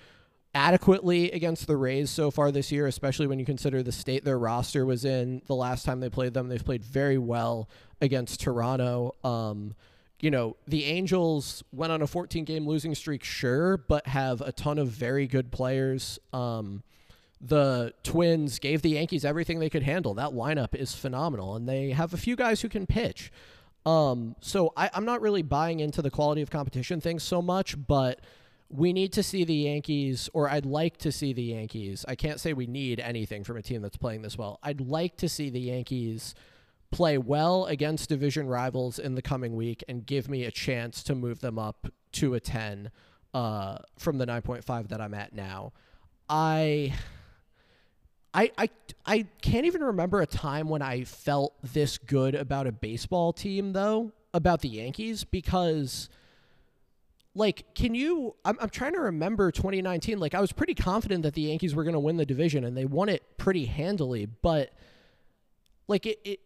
adequately against the Rays so far this year, especially when you consider the state their roster was in the last time they played them. They've played very well against Toronto. Um, you know, the Angels went on a 14 game losing streak, sure, but have a ton of very good players. Um, the Twins gave the Yankees everything they could handle. That lineup is phenomenal, and they have a few guys who can pitch. Um, so I, I'm not really buying into the quality of competition thing so much, but we need to see the Yankees, or I'd like to see the Yankees. I can't say we need anything from a team that's playing this well. I'd like to see the Yankees play well against division rivals in the coming week and give me a chance to move them up to a 10 uh, from the 9.5 that I'm at now. I. I, I, I can't even remember a time when I felt this good about a baseball team, though, about the Yankees, because like, can you? I'm, I'm trying to remember 2019. Like, I was pretty confident that the Yankees were going to win the division, and they won it pretty handily. But like, it it,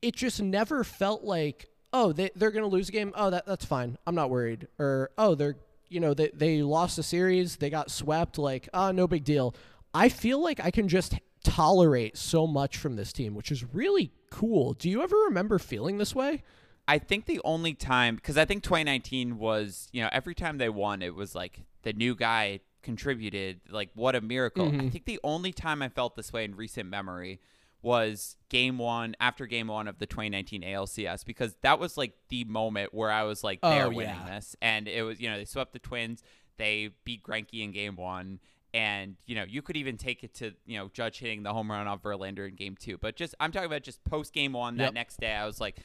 it just never felt like, oh, they they're going to lose a game. Oh, that that's fine. I'm not worried. Or oh, they're you know they they lost a series, they got swept. Like, oh, no big deal. I feel like I can just tolerate so much from this team, which is really cool. Do you ever remember feeling this way? I think the only time because I think 2019 was you know every time they won it was like the new guy contributed like what a miracle. Mm-hmm. I think the only time I felt this way in recent memory was game one after game one of the 2019 ALCS because that was like the moment where I was like they're Oh, winning yeah. this and it was you know they swept the Twins they beat Greinke in game one and you know you could even take it to you know Judge hitting the home run off Verlander in game two but just I'm talking about just post game one that next day I was like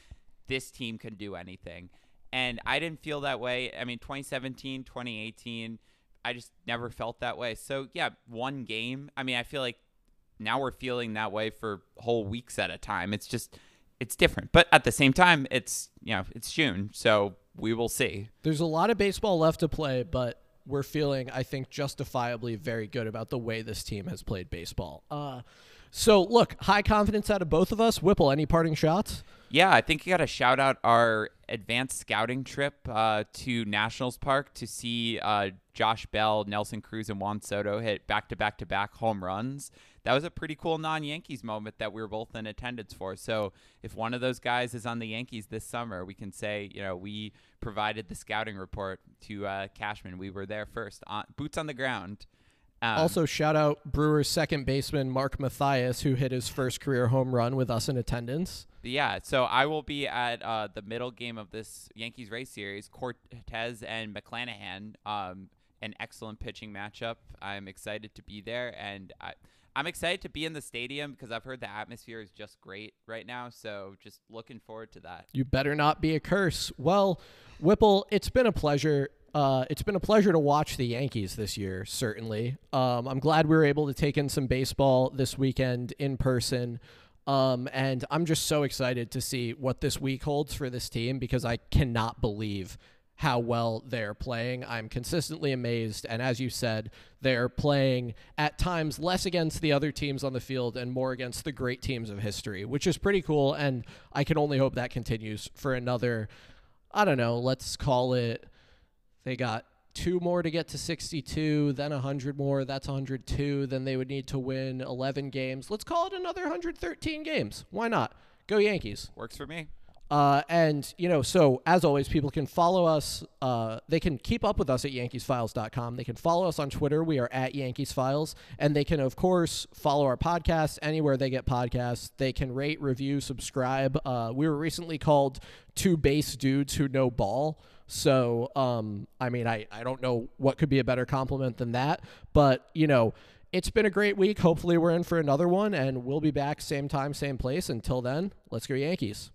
this team can do anything. And I didn't feel that way. I mean, 2017, 2018, I just never felt that way. So, yeah, one game. I mean, I feel like now we're feeling that way for whole weeks at a time. It's just, it's different. But at the same time, it's, you know, it's June. So we will see. There's a lot of baseball left to play, but we're feeling, I think, justifiably very good about the way this team has played baseball. Uh, so, look, high confidence out of both of us. Whipple, any parting shots? Yeah, I think you got to shout out our advanced scouting trip uh, to Nationals Park to see uh, Josh Bell, Nelson Cruz, and Juan Soto hit back to back to back home runs. That was a pretty cool non Yankees moment that we were both in attendance for. So if one of those guys is on the Yankees this summer, we can say, you know, we provided the scouting report to uh, Cashman. We were there first, on, boots on the ground. Um, also, shout out Brewers second baseman Mark Mathias, who hit his first career home run with us in attendance. Yeah, so I will be at uh, the middle game of this Yankees Rays series. Cortes and McClanahan, um, an excellent pitching matchup. I'm excited to be there, and I, I'm excited to be in the stadium because I've heard the atmosphere is just great right now. So just looking forward to that. You better not be a curse. Well, Whipple, it's been a pleasure. Uh, it's been a pleasure to watch the Yankees this year, certainly. Um, I'm glad we were able to take in some baseball this weekend in person. Um, and I'm just so excited to see what this week holds for this team because I cannot believe how well they're playing. I'm consistently amazed. And as you said, they're playing at times less against the other teams on the field and more against the great teams of history, which is pretty cool. And I can only hope that continues for another, I don't know, let's call it, they got two more to get to 62, then 100 more. That's 102. Then they would need to win 11 games. Let's call it another 113 games. Why not? Go Yankees. Works for me. Uh, and, you know, so as always, people can follow us. Uh, they can keep up with us at yankeesfiles.com. They can follow us on Twitter. We are at Yankees Files. And they can, of course, follow our podcast anywhere they get podcasts. They can rate, review, subscribe. Uh, we were recently called Two Base Dudes Who Know Ball. So, um, I mean, I, I don't know what could be a better compliment than that, but, you know, it's been a great week. Hopefully, we're in for another one, and we'll be back same time, same place. Until then, let's go, Yankees.